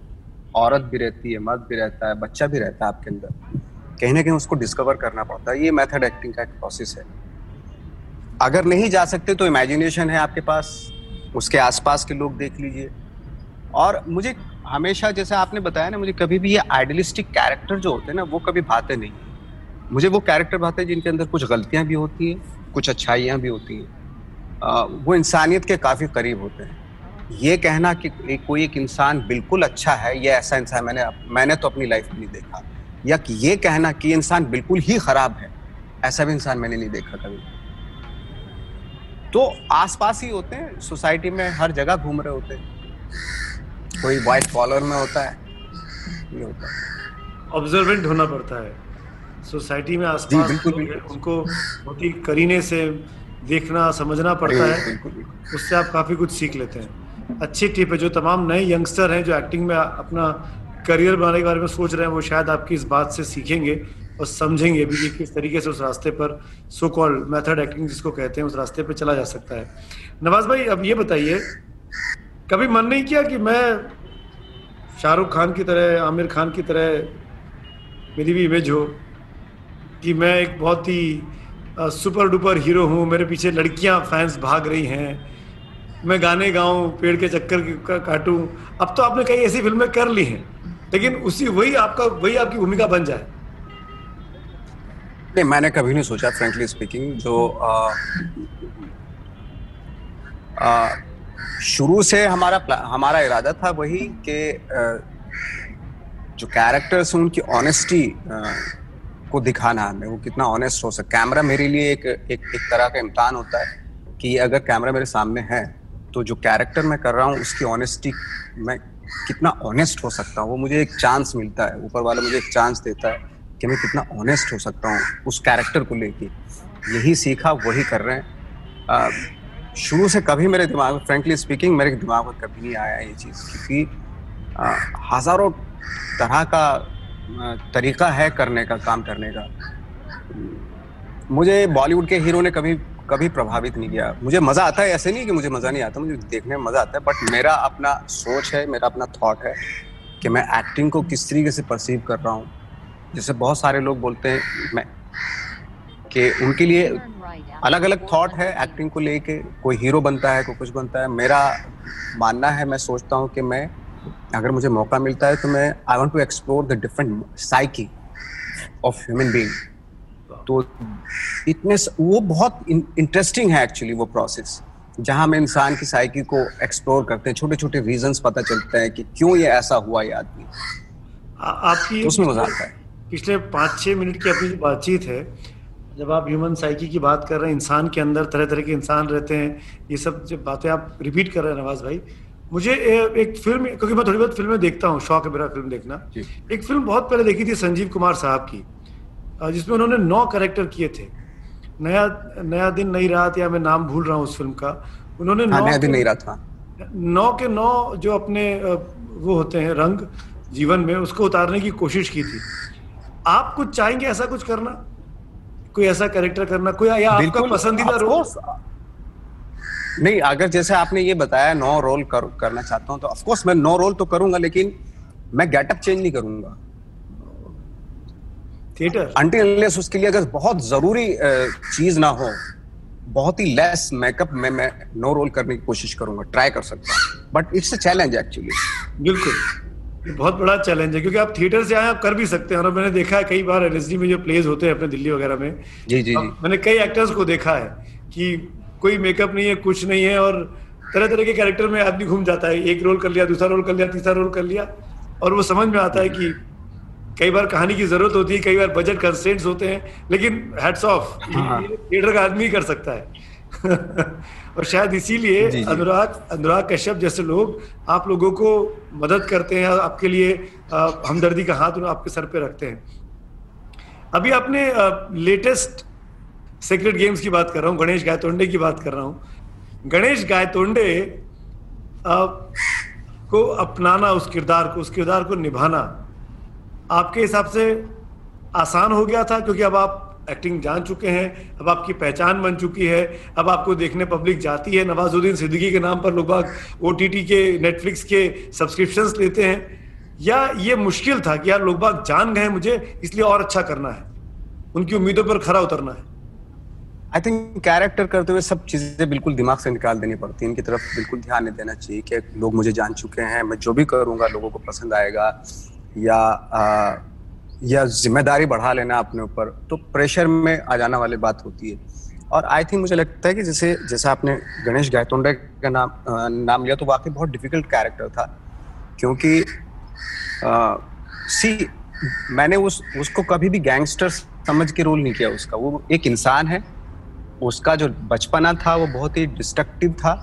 औरत भी रहती है, मर्द भी रहता है, बच्चा भी रहता है आपके अंदर। कहीं ना कहीं उसको डिस्कवर करना पड़ता है। ये मेथड एक्टिंग का एक प्रोसेस है। अगर नहीं जा सकते तो इमेजिनेशन है आपके पास, उसके आसपास के लोग देख लीजिए। और मुझे हमेशा जैसे आपने बताया ना, मुझे कभी भी ये आइडियलिस्टिक कैरेक्टर जो होते हैं ना, वो कभी भाते नहीं। मुझे वो कैरेक्टर भाते हैं जिनके अंदर कुछ गलतियाँ भी होती हैं, कुछ अच्छाइयाँ भी होती हैं। वो इंसानियत के काफ़ी करीब होते हैं। ये कहना कि कोई एक इंसान बिल्कुल अच्छा है, ये ऐसा इंसान मैंने मैंने तो अपनी लाइफ में नहीं देखा। या कि ये कहना कि इंसान बिल्कुल ही खराब है ऐसा भी इंसान मैंने नहीं देखा कभी। तो आसपास ही होते हैं सोसाइटी में हर जगह घूम रहे होते हैं। कोई वाइट कॉलर में होता है ये होता है। ऑब्जर्वेंट होना पड़ता है। सोसाइटी में आसपास बिल्कुल, बिल्कुल। उनको बहुत ही करीने से देखना समझना पड़ता है। उससे आप काफ़ी कुछ सीख लेते हैं। अच्छी टिप है जो तमाम नए यंगस्टर हैं जो एक्टिंग में अपना करियर बनाने के बारे में सोच रहे हैं, वो शायद आपकी इस बात से सीखेंगे और समझेंगे भी कि किस तरीके से उस रास्ते पर सो कॉल्ड मेथड एक्टिंग जिसको कहते हैं, उस रास्ते पर चला जा सकता है। नवाज़ भाई, अब ये बताइए, कभी मन नहीं किया कि मैं शाहरुख खान की तरह, आमिर खान की तरह मेरी भी इमेज हो, कि मैं एक बहुत ही सुपर डुपर हीरो हूँ, मेरे पीछे लड़कियाँ फैंस भाग रही हैं, मैं गाने गाऊं, पेड़ के चक्कर काटूं। अब तो आपने कई ऐसी फ़िल्में कर ली हैं। लेकिन उसी वही आपका वही आपकी भूमिका बन जाए। नहीं मैंने कभी नहीं सोचा फ्रेंकली स्पीकिंग जो आ, आ, शुरू से हमारा हमारा इरादा था वही कि जो कैरेक्टर्स हैं उनकी ऑनेस्टी को दिखाना हमें वो कितना ऑनेस्ट हो सकता कैमरा मेरे लिए एक एक एक तरह का इम्तान होता है कि अगर कैमरा मेरे सामने है तो जो कैरेक्टर मैं कर रहा हूँ उसकी ऑनेस्टी मैं कितना ऑनेस्ट हो सकता हूँ? वो मुझे एक चांस मिलता है। ऊपर वाला मुझे एक चांस देता है कि मैं कितना ऑनेस्ट हो सकता हूँ उस कैरेक्टर को लेके। यही सीखा, वही कर रहे हैं। शुरू से कभी मेरे दिमाग में फ्रेंकली स्पीकिंग मेरे दिमाग में कभी नहीं आया ये चीज़, क्योंकि हज़ारों तरह का तरीका है करने का, काम करने का। मुझे बॉलीवुड के हीरो ने कभी कभी प्रभावित नहीं किया। मुझे मज़ा आता है, ऐसे नहीं कि मुझे मज़ा नहीं आता, मुझे देखने में मज़ा आता है बट मेरा अपना सोच है, मेरा अपना थॉट है कि मैं एक्टिंग को किस तरीके से परसीव कर रहा हूँ। जैसे बहुत सारे लोग बोलते हैं, मैं, कि उनके लिए अलग अलग थॉट है एक्टिंग को लेके। कोई हीरो बनता है, कोई कुछ बनता है। मेरा मानना है, मैं सोचता हूँ कि मैं, अगर मुझे मौका मिलता है तो मैं I want to explore the different psyche of human being तो इतने वो बहुत इंटरेस्टिंग है एक्चुअली वो प्रोसेस जहाँ हम इंसान की साइकी को एक्सप्लोर करते हैं छोटे छोटे रीजंस पता चलते हैं कि क्यों ये ऐसा हुआ ये आदमी। आपकी तो उसमें मज़ा आता है। पिछले पाँच छः मिनट की अपनी बातचीत है जब आप ह्यूमन साइकी की बात कर रहे हैं इंसान के अंदर तरह तरह के इंसान रहते हैं ये सब जब बातें आप रिपीट कर रहे हैं नवाज़ भाई मुझे एक फ़िल्म क्योंकि मैं थोड़ी बहुत फ़िल्में देखता हूँ शौक है मेरा फ़िल्म देखना। एक फ़िल्म बहुत पहले देखी थी संजीव कुमार साहब की। जिसमें उन्होंने नौ करेक्टर किए थे। नया नया दिन नई रात या मैं नाम भूल रहा हूँ उस फ़िल्म का। उन्होंने हाँ, नया दिन नहीं रात था नौ के नौ जो अपने वो होते हैं रंग जीवन में उसको उतारने की कोशिश की थी। आप कुछ चाहेंगे ऐसा कुछ करना? कोई ऐसा कैरेक्टर करना? कोई या आपका पसंदीदा रोल नहीं अगर जैसे आपने ये बताया नौ रोल कर, करना चाहता हूँ तो ऑफकोर्स मैं नो रोल तो करूँगा लेकिन मैं गेटअप चेंज नहीं करूँगा। थिएटर अंटिल उसके लिए अगर बहुत ज़रूरी चीज़ ना हो बहुत ही लेस मेकअप में मैं नो रोल करने की कोशिश करूँगा ट्राई कर सकता हूँ। But it's a challenge actually बिल्कुल। बहुत बड़ा चैलेंज है क्योंकि आप थिएटर से आए आप कर भी सकते हैं। और मैंने देखा है कई बार एनएसडी में जो प्लेज होते हैं अपने दिल्ली वगैरह में जी जी जी। मैंने कई एक्टर्स को देखा है कि कोई मेकअप नहीं है कुछ नहीं है और तरह तरह के कैरेक्टर में आदमी घूम जाता है। एक रोल कर लिया दूसरा रोल कर लिया तीसरा रोल कर लिया और वो समझ में आता है कि कई बार कहानी की ज़रूरत होती है कई बार बजट कंस्टेंट्स होते हैं लेकिन हेड्स ऑफ़ थिएटर का आदमी कर सकता है। और शायद इसीलिए अनुराग अनुराग कश्यप जैसे लोग आप लोगों को मदद करते हैं आपके लिए हमदर्दी का हाथ आपके सर पे रखते हैं। अभी आपने लेटेस्ट सीक्रेट गेम्स की बात कर रहा हूँ गणेश गायतोंडे की बात कर रहा हूँ। गणेश गायतोंडे को अपनाना उस किरदार को उस किरदार को निभाना आपके हिसाब से आसान हो गया था? क्योंकि अब आप एक्टिंग जान चुके हैं, अब आपकी पहचान बन चुकी है, अब आपको देखने पब्लिक जाती है। नवाजुद्दीन सिद्दीकी के नाम पर लोग ओ टी के नेटफ्लिक्स के सब्सक्रिप्शन लेते हैं। या ये मुश्किल था कि यार लोग बाग जान गए मुझे, इसलिए और अच्छा करना है। उनकी उम्मीदों पर खरा उतरना है। आई थिंक कैरेक्टर करते हुए सब चीज़ें बिल्कुल दिमाग से निकाल देनी पड़ती है। इनकी तरफ़ बिल्कुल ध्यान नहीं देना चाहिए कि लोग मुझे जान चुके हैं, मैं जो भी करूँगा, लोगों को पसंद आएगा। या आ, या ज़िम्मेदारी बढ़ा लेना अपने ऊपर तो प्रेशर में आ जाना वाली बात होती है। और आई थिंक मुझे लगता है कि जैसे जैसा आपने गणेश गायतोंडे का नाम नाम लिया तो वाकई बहुत डिफ़िकल्ट कैरेक्टर था। क्योंकि सी मैंने उस उसको कभी भी गैंगस्टर समझ के रोल नहीं किया उसका। वो एक इंसान है उसका जो बचपना था वो बहुत ही डिस्ट्रक्टिव था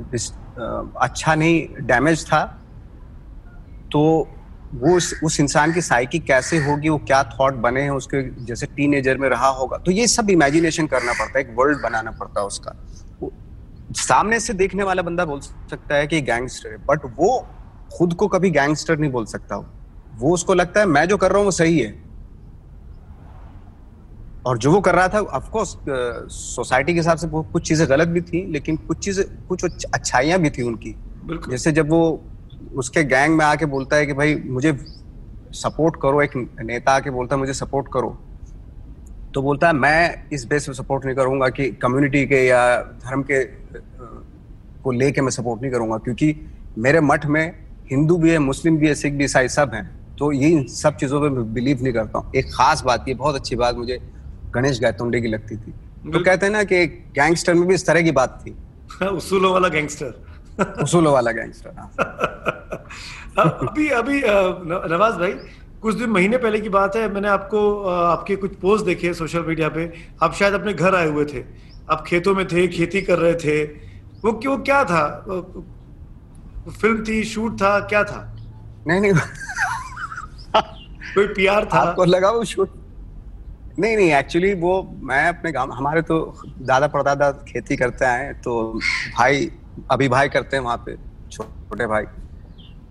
डिस, आ, अच्छा नहीं डैमेज था। तो वो उस उस इंसान की साइकी कैसे होगी वो क्या थॉट बने हैं उसके जैसे टीनेजर में रहा होगा। तो ये सब इमेजिनेशन करना पड़ता है एक वर्ल्ड बनाना पड़ता है उसका। सामने से देखने वाला बंदा बोल सकता है कि गैंगस्टर है बट वो खुद को कभी गैंगस्टर नहीं बोल सकता वो। उसको लगता है मैं जो कर रहा हूँ वो सही है। और जो वो कर रहा था ऑफकोर्स सोसाइटी के हिसाब से कुछ चीज़ें गलत भी थी लेकिन कुछ चीज़ें कुछ अच्छाइयाँ भी थी उनकी। जैसे जब वो उसके गैंग में आके बोलता है कि भाई मुझे सपोर्ट करो एक नेता आके बोलता है मुझे सपोर्ट करो। तो बोलता है मैं इस बेस पे सपोर्ट नहीं करूँगा कि कम्युनिटी के या धर्म के को लेके मैं सपोर्ट नहीं करूँगा क्योंकि मेरे मठ में हिंदू भी है मुस्लिम भी है सिख भी ईसाई सब हैं। तो ये इन सब चीज़ों पे मैं बिलीव नहीं करता हूँ। एक खास बात ये बहुत अच्छी बात मुझे गणेश गायतोंडे की लगती थी। तो कहते हैं ना कि गैंगस्टर में भी इस तरह की बात थी। उसूलों वाला गैंगस्टर उसूलों वाला गैंगस्टर हाँ। अभी अभी नवाज़ भाई कुछ दिन महीने पहले की बात है मैंने आपको आपके कुछ पोस्ट देखे सोशल मीडिया पे। आप शायद अपने घर आए हुए थे। आप खेतों में थे खेती कर रहे थे। वो क्यों क्या था? फ़िल्म थी शूट था क्या था? नहीं नहीं। कोई पीआर था? आपको लगा वो शूट नहीं नहीं एक्चुअली वो मैं अपने गाँव हमारे तो दादा परदादा खेती करते आए तो भाई अभी भाई करते हैं वहाँ पे छोटे भाई।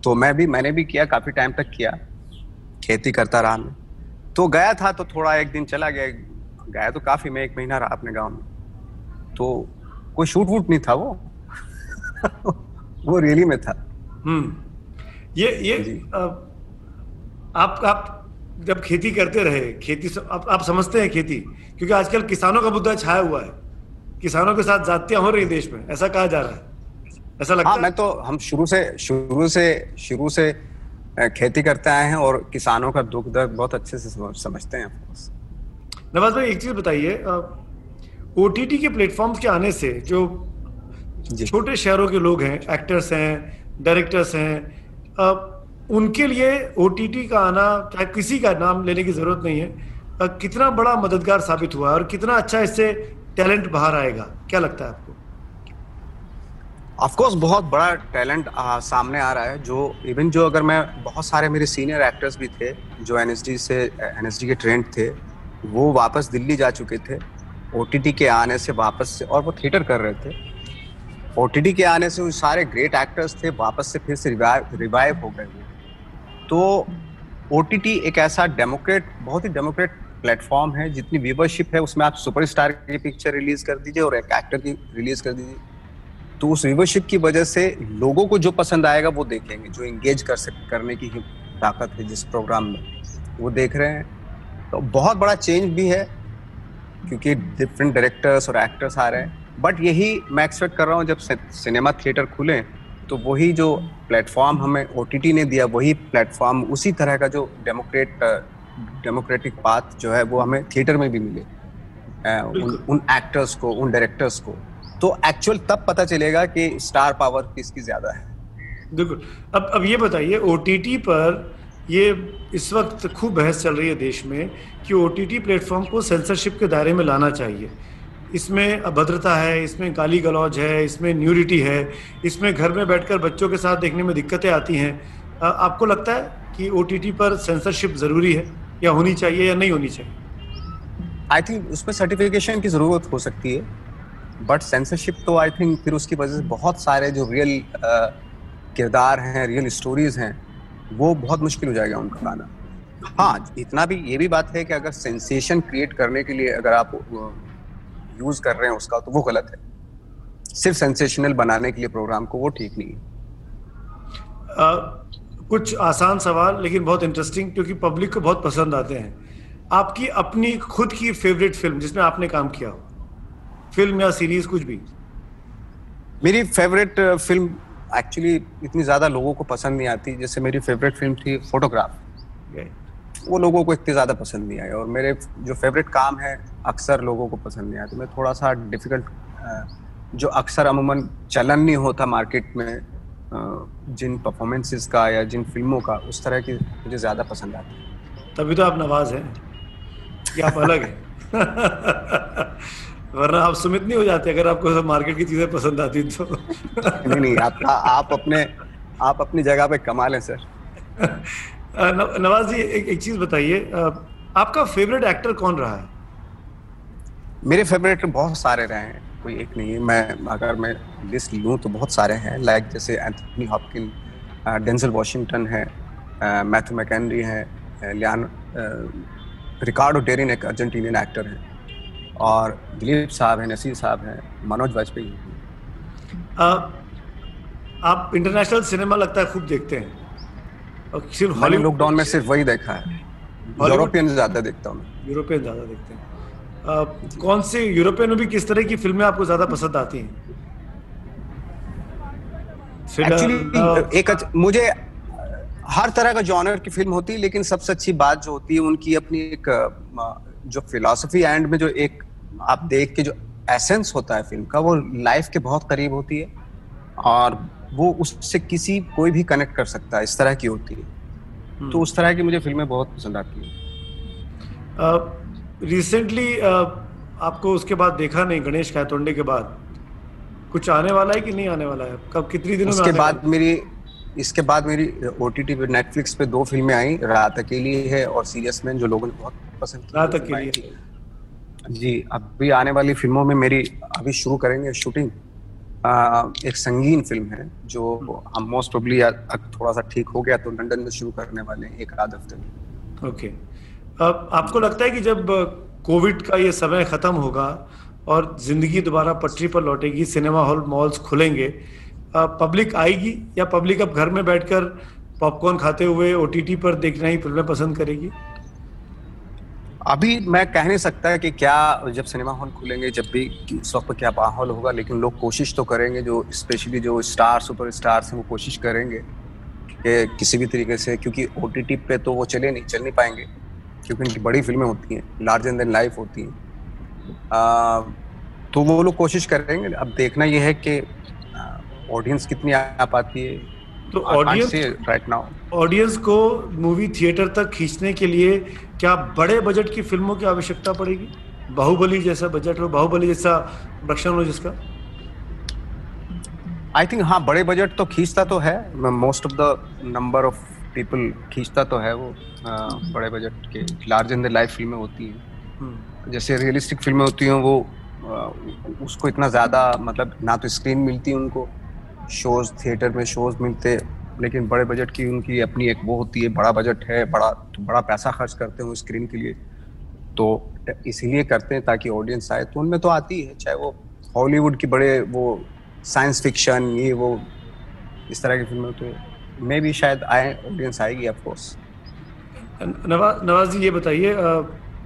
तो मैं भी मैंने भी किया काफ़ी टाइम तक किया। खेती करता रहा मैं। तो गया था तो थोड़ा एक दिन चला गया। गया तो काफ़ी मैं एक महीना रहा अपने गाँव में। तो कोई शूट वूट नहीं था वो। वो रियली में था। हम्म। ये ये आप आप जब खेती करते रहे खेती आप, आप समझते हैं खेती क्योंकि आजकल किसानों का मुद्दा छाया हुआ है। किसानों के साथ जातियाँ हो रही देश में ऐसा कहा जा रहा है। ऐसा लगता हाँ, है? मैं तो हम शुरू से शुरू से शुरू से खेती करते आए हैं और किसानों का दुख दर्द बहुत अच्छे से समझते हैं नवाज़ भाई एक चीज़ बताइए ओटीटी के प्लेटफॉर्म्स के आने से जो छोटे शहरों के लोग हैं एक्टर्स हैं डायरेक्टर्स हैं उनके लिए ओटीटी का आना चाहे किसी का नाम लेने की ज़रूरत नहीं है कितना बड़ा मददगार साबित हुआ है और कितना अच्छा इससे टैलेंट बाहर आएगा? क्या लगता है आपको? ऑफकोर्स बहुत बड़ा टैलेंट सामने आ रहा है, जो इवन जो अगर मैं बहुत सारे मेरे सीनियर एक्टर्स भी थे, जो एन से एन के ट्रेंड थे, वो वापस दिल्ली जा चुके थे ओटीटी के आने से वापस से, और वो थिएटर कर रहे थे। ओटीटी के आने से वो सारे ग्रेट एक्टर्स थे, वापस से फिर से रिवाइव हो गए तो ओटीटी एक ऐसा डेमोक्रेट बहुत ही डेमोक्रेट प्लेटफॉर्म है, जितनी व्यूवरशिप है, उसमें आप सुपरस्टार की पिक्चर रिलीज़ कर दीजिए और एक एक्टर की रिलीज़ कर दीजिए। तो उस व्यूवरशिप की वजह से लोगों को जो पसंद आएगा वो देखेंगे जो इंगेज कर सक करने की ताकत है जिस प्रोग्राम में वो देख रहे हैं। तो बहुत बड़ा चेंज भी है क्योंकि डिफरेंट डायरेक्टर्स और एक्टर्स आ रहे हैं। बट यही मैं एक्सपेक्ट कर रहा हूँ जब सिनेमा थिएटर खुले तो वही जो प्लेटफॉर्म हमें ओटीटी ने दिया वही प्लेटफॉर्म उसी तरह का जो डेमोक्रेट डेमोक्रेटिक पाथ जो है वो हमें थिएटर में भी मिले। उन, उन एक्टर्स को उन डायरेक्टर्स को। तो एक्चुअल तब पता चलेगा कि स्टार पावर किसकी ज़्यादा है। बिल्कुल। अब अब ये बताइए ओटीटी पर ये इस वक्त खूब बहस चल रही है देश में कि ओ टी प्लेटफॉर्म को सेंसरशिप के दायरे में लाना चाहिए। इसमें अभद्रता है इसमें गाली गलौज है इसमें न्यूरिटी है इसमें घर में बैठकर बच्चों के साथ देखने में दिक्कतें आती हैं। आपको लगता है कि ओटीटी पर सेंसरशिप ज़रूरी है या होनी चाहिए या नहीं होनी चाहिए? आई थिंक उसमें सर्टिफिकेशन की ज़रूरत हो सकती है। बट सेंसरशिप तो आई थिंक फिर उसकी वजह से बहुत सारे जो रियल किरदार हैं रियल स्टोरीज हैं, वो बहुत मुश्किल हो जाएगा उनका गाना। हाँ इतना भी, ये भी बात है कि अगर सेंसेशन क्रिएट करने के लिए अगर आप यूज़ कर रहे हैं उसका तो वो गलत है। सिर्फ़ सेंसेशनल बनाने के लिए प्रोग्राम को वो ठीक नहीं है। कुछ आसान सवाल, लेकिन बहुत इंटरेस्टिंग क्योंकि पब्लिक को बहुत पसंद आते हैं। आपकी अपनी, खुद की फेवरेट फ़िल्म जिसमें आपने काम किया हो? फ़िल्म या सीरीज़ कुछ भी? मेरी फेवरेट फ़िल्म एक्चुअली इतनी ज़्यादा लोगों को पसंद नहीं आती जैसे मेरी फेवरेट फ़िल्म थी फोटोग्राफ वो लोगों को इतनी ज़्यादा पसंद नहीं आई और मेरे जो फेवरेट काम है अक्सर लोगों को पसंद नहीं आते। मैं थोड़ा सा डिफ़िकल्ट जो अक्सर अमूमन चलन नहीं होता मार्केट में जिन परफॉर्मेंसेस का या जिन फ़िल्मों का उस तरह की मुझे ज़्यादा पसंद आती है। तभी तो आप नवाज़ हैं। कि आप अलग हैं। वरना आप सुमित नहीं हो जाते अगर आपको सब मार्केट की चीज़ें पसंद आती तो। नहीं नहीं आप आप अपने आप अपनी जगह पे कमाल है सर। नवाज़ जी एक, एक चीज़ बताइए आपका फेवरेट एक्टर कौन रहा है? मेरे फेवरेट बहुत सारे रहे हैं कोई एक नहीं है। मैं अगर मैं लिस्ट लूँ तो बहुत सारे हैं लाइक जैसे एंथनी हॉपकिन डेंजल वॉशिंगटन है मैथ्यू मैकेनरी है लियान रिकार्डो डेरिन एक अर्जेंटीनियन एक्टर है। और दिलीप साहब हैं नसीर साहब हैं मनोज वाजपेयी हैं। आप इंटरनेशनल सिनेमा लगता है खूब देखते हैं। और सिर्फ़ मैंने लॉकडाउन में सिर्फ़ वही देखा है। यूरोपियन ज़्यादा देखता हूँ यूरोपियन ज़्यादा देखते हैं। आ, कौन सी यूरोपियन में भी किस तरह की फ़िल्में आपको ज़्यादा पसंद आती हैं? एक्चुअली एक मुझे हर तरह का जॉनर की फ़िल्म होती है लेकिन सबसे अच्छी बात जो होती है उनकी अपनी एक जो फिलोसफी एंड में जो एक आप देख के जो एसेंस होता है फ़िल्म का वो लाइफ के बहुत करीब होती है और वो उससे किसी कोई भी कनेक्ट कर सकता है इस तरह की होती है। तो हम्म। उस तरह की मुझे फ़िल्में बहुत पसंद आती है। रिसेंटली आपको उसके बाद देखा नहीं गणेश खातोंडे के बाद? कुछ आने वाला है कि नहीं आने वाला है? कब कितनी दिनों उसके बाद मेरी इसके बाद मेरी ओ टी टी पे नेटफ्लिक्स पे दो फ़िल्में आई रात अकेली है और सीरियस मैन जो लोगों ने बहुत पसंद की रात अकेली जी, अभी आने वाली फ़िल्मों में मेरी अभी शुरू करेंगे शूटिंग एक संगीन फ़िल्म है, जो हम मोस्ट प्रोबली थोड़ा सा ठीक हो गया तो लंदन में शुरू करने वाले हैं, एक आध हफ़्ते में। ओके अब आपको लगता है कि जब कोविड का ये समय खत्म होगा और ज़िंदगी दोबारा पटरी पर लौटेगी, सिनेमा हॉल मॉल्स खुलेंगे पब्लिक आएगी या पब्लिक अब घर में बैठकर पॉपकॉर्न खाते हुए ओ पर देखना ही फ़िल्में पसंद करेगी? अभी मैं कह नहीं सकता कि क्या जब सिनेमा हॉल खुलेंगे, जब भी उस वक्त क्या माहौल होगा, लेकिन लोग कोशिश तो करेंगे जो स्पेशली जो स्टार सुपर स्टार्स हैं, वो कोशिश करेंगे कि किसी भी तरीके से, क्योंकि ओटीटी पे तो वो चले नहीं, चल नहीं पाएँगे, क्योंकि उनकी बड़ी फ़िल्में होती हैं लार्जर देन लाइफ होती हैं। तो वो लोग कोशिश करेंगे। अब देखना ये है कि ऑडियंस कितनी आ पाती है तो ऑडियंस राइट नाउ ऑडियंस को मूवी थिएटर तक खींचने के लिए क्या बड़े बजट की फ़िल्मों की आवश्यकता पड़ेगी? बाहुबली जैसा बजट हो बाहुबली जैसा प्रोडक्शन हो जिसका? आई थिंक हाँ बड़े बजट तो खींचता तो है most of the number of people खींचता तो है वो आ, बड़े बजट के लार्ज इन द लाइफ फ़िल्में होती हैं। हम्म। जैसे रियलिस्टिक फ़िल्में होती हैं वो आ, उसको इतना ज़्यादा मतलब ना तो स्क्रीन मिलती है उनको शोज़, थिएटर में शोज़ मिलते, लेकिन बड़े बजट की उनकी अपनी एक वो होती है, बड़ा बजट है, बड़ा तो बड़ा पैसा खर्च करते हैं स्क्रीन के लिए। तो इसीलिए करते हैं ताकि ऑडियंस आए। तो उनमें तो आती है, चाहे वो हॉलीवुड की बड़े वो साइंस फिक्शन ये वो, इस तरह की फ़िल्में तो मे भी शायद आए ऑडियंस आएगी ऑफकोर्स नवाज़ नवाज़ जी, ये बताइए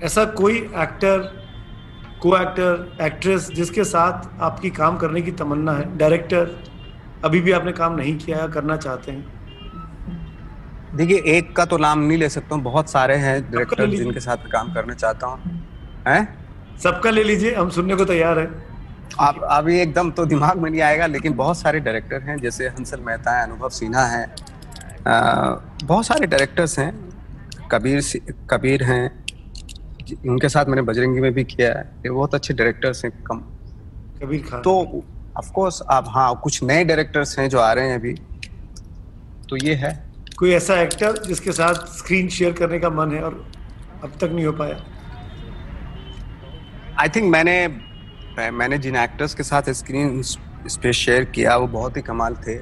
ऐसा कोई एक्टर को एक्टर एक्ट्रेस जिसके साथ आपकी काम करने की तमन्ना है? डायरेक्टर अभी भी आपने काम नहीं किया है करना चाहते हैं? देखिए एक का तो नाम नहीं ले सकता हूँ। बहुत सारे हैं डायरेक्टर जिनके साथ काम करना चाहता हूँ। हैं? सबका ले लीजिए हम सुनने को तैयार है। आप अभी एकदम तो दिमाग में नहीं आएगा लेकिन बहुत सारे डायरेक्टर हैं जैसे हंसल मेहता है अनुभव सिन्हा है। बहुत सारे डायरेक्टर्स हैं। कबीर कबीर हैं। उनके साथ मैंने बजरंगी में भी किया है। ये बहुत अच्छे डायरेक्टर्स हैं कम। कबीर खान। तो ऑफ़ कोर्स अब हाँ कुछ नए डायरेक्टर्स हैं जो आ रहे हैं अभी। तो ये है। कोई ऐसा एक्टर जिसके साथ स्क्रीन शेयर करने का मन है और अब तक नहीं हो पाया? आई थिंक मैंने मैंने जिन एक्टर्स के साथ स्क्रीन स्पेस शेयर किया वो बहुत ही कमाल थे।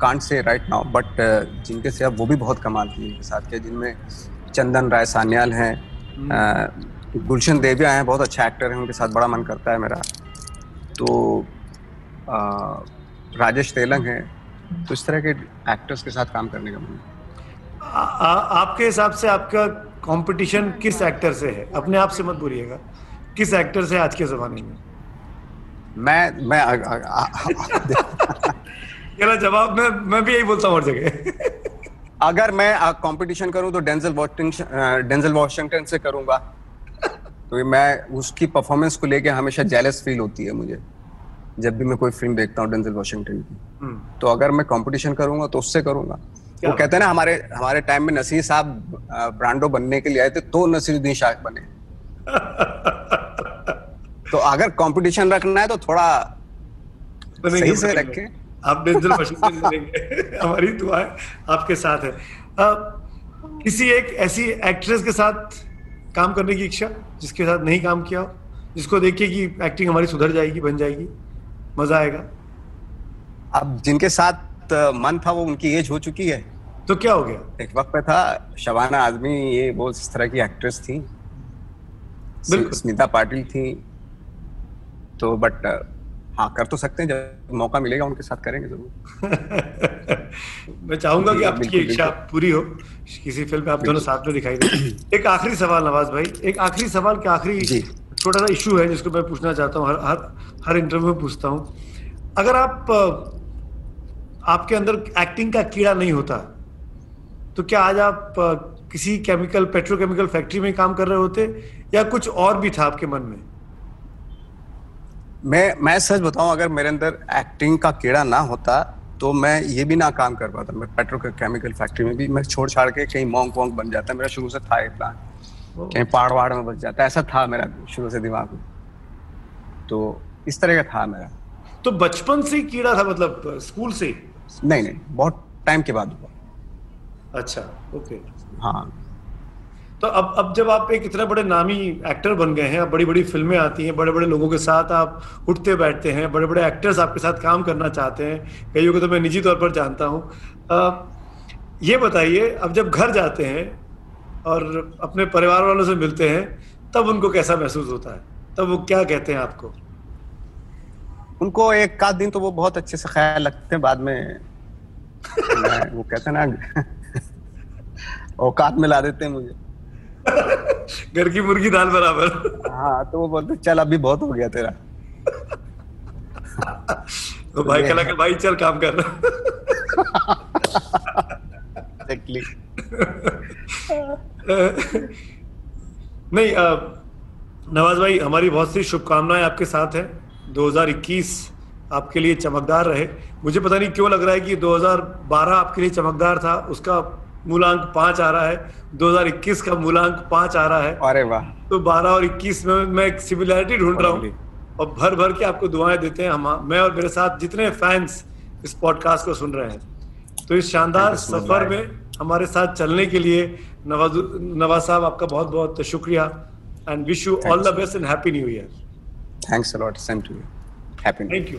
Can't say right now but जिनके से अब वो भी बहुत कमाल थे जिनके साथ किया जिनमें चंदन राय सान्याल हैं। हम्म। गुलशन देविया हैं बहुत अच्छा एक्टर हैं उनके साथ बड़ा मन करता है मेरा। तो राजेश तेलंग है। तो इस तरह के एक्टर्स के साथ काम करने का मन आपके हिसाब से आपका कंपटीशन किस एक्टर से है? अपने आप से मत बोलिएगा। किस एक्टर से आज के ज़माने में? मैं मैं मेरा जवाब मैं मैं भी यही बोलता हूँ हर जगह। अगर मैं कंपटीशन करूँ तो डेंजल वॉशिंगटन डेंजल वॉशिंगटन से करूँगा। तो मैं उसकी परफॉर्मेंस को लेके हमेशा जेलस फील होती है मुझे। जब भी मैं कोई फ़िल्म देखता हूँ डेंजल वॉशिंगटन की। हम्म। तो अगर मैं कंपटीशन करूँगा तो उससे करूँगा। वो कहते हैं ना हमारे हमारे टाइम में नसीर साहब ब्रांडो बनने के लिए आए थे तो नसीरुद्दीन शाह बने। तो अगर कंपटीशन रखना है तो थोड़ा सही से रखें। आप डेंजल वॉशिंगटन बनेंगे। हमारी दुआ है आपके साथ है। आ, किसी एक ऐसी एक्ट्रेस के साथ काम करने की इच्छा जिसके साथ नहीं काम किया हो जिसको देखिए कि एक्टिंग हमारी सुधर जाएगी बन जाएगी? मज़ा आएगा। अब जिनके साथ मन था वो उनकी एज हो चुकी है। तो क्या हो गया? एक वक्त पे था शबाना आजमी ये बहुत इस तरह की एक्ट्रेस थी। स्मिता पाटिल थी। तो बट हाँ कर तो सकते हैं जब मौका मिलेगा उनके साथ करेंगे ज़रूर। मैं चाहूँगा कि आपकी इच्छा पूरी हो। किसी फ़िल्म में आप दोनों साथ में दिखाई दे। एक आखिरी सवाल नवाज़ भाई एक आखिरी सवाल के आखिरी छोटा सा इशू है जिसको मैं पूछना चाहता हूँ, हर हर हर इंटरव्यू में पूछता हूँ। अगर आप आपके अंदर एक्टिंग का कीड़ा नहीं होता तो क्या आज आप किसी केमिकल पेट्रोकेमिकल फैक्ट्री में काम कर रहे होते, या कुछ और भी था आपके मन में? मैं मैं सच बताऊँ, अगर मेरे अंदर एक्टिंग का कीड़ा ना होता तो मैं ये भी ना काम कर पाता। मैं पेट्रोकेमिकल फैक्ट्री में भी, मैं छोड़ छाड़ के कहीं मोंग वोंग बन जाता, मेरा शुरू से था ये प्लान कहीं पहाड़ वहाड़ में बच जाता ऐसा था मेरा शुरू से दिमाग में। तो इस तरह का था मेरा। तो बचपन से कीड़ा था मतलब स्कूल से? नहीं नहीं बहुत टाइम के बाद हुआ। अच्छा ओके। हाँ। तो अब अब जब आप एक इतना बड़े नामी एक्टर बन गए हैं अब बड़ी बड़ी फ़िल्में आती हैं बड़े बड़े लोगों के साथ आप उठते बैठते हैं बड़े बड़े एक्टर्स आपके साथ काम करना चाहते हैं कईयों को तो मैं निजी तौर पर जानता हूँ। ये बताइए अब जब घर जाते हैं और अपने परिवार वालों से मिलते हैं तब उनको कैसा महसूस होता है? तब वो क्या कहते हैं आपको? उनको एक आध दिन तो वो बहुत अच्छे से ख्याल रखते हैं बाद में वो कहते हैं ना औकात में ला देते हैं मुझे। घर की मुर्गी दाल बराबर। हाँ तो वो बोलते चल अभी बहुत हो गया तेरा। तो भाई कहला के भाई चल काम कर। Exactly. नहीं नवाज़ भाई हमारी बहुत सी शुभकामनाएँ आपके साथ हैं। 2021 आपके लिए चमकदार रहे। मुझे पता नहीं क्यों लग रहा है कि 2012 आपके लिए चमकदार था उसका मूलांक पाँच आ रहा है। 2021 का मूलांक पाँच आ रहा है। अरे वाह। तो 12 और 21 में मैं एक सिमिलैरिटी ढूंढ रहा हूँ और भर भर के आपको दुआएँ देते हैं हम मैं और मेरे साथ जितने फैंस इस पॉडकास्ट को सुन रहे हैं। तो इस शानदार सफ़र में हमारे साथ चलने के लिए नवाज़ नवाज़ साहब आपका बहुत बहुत शुक्रिया। And wish you all the best and happy new year thanks a lot same to you happy thank you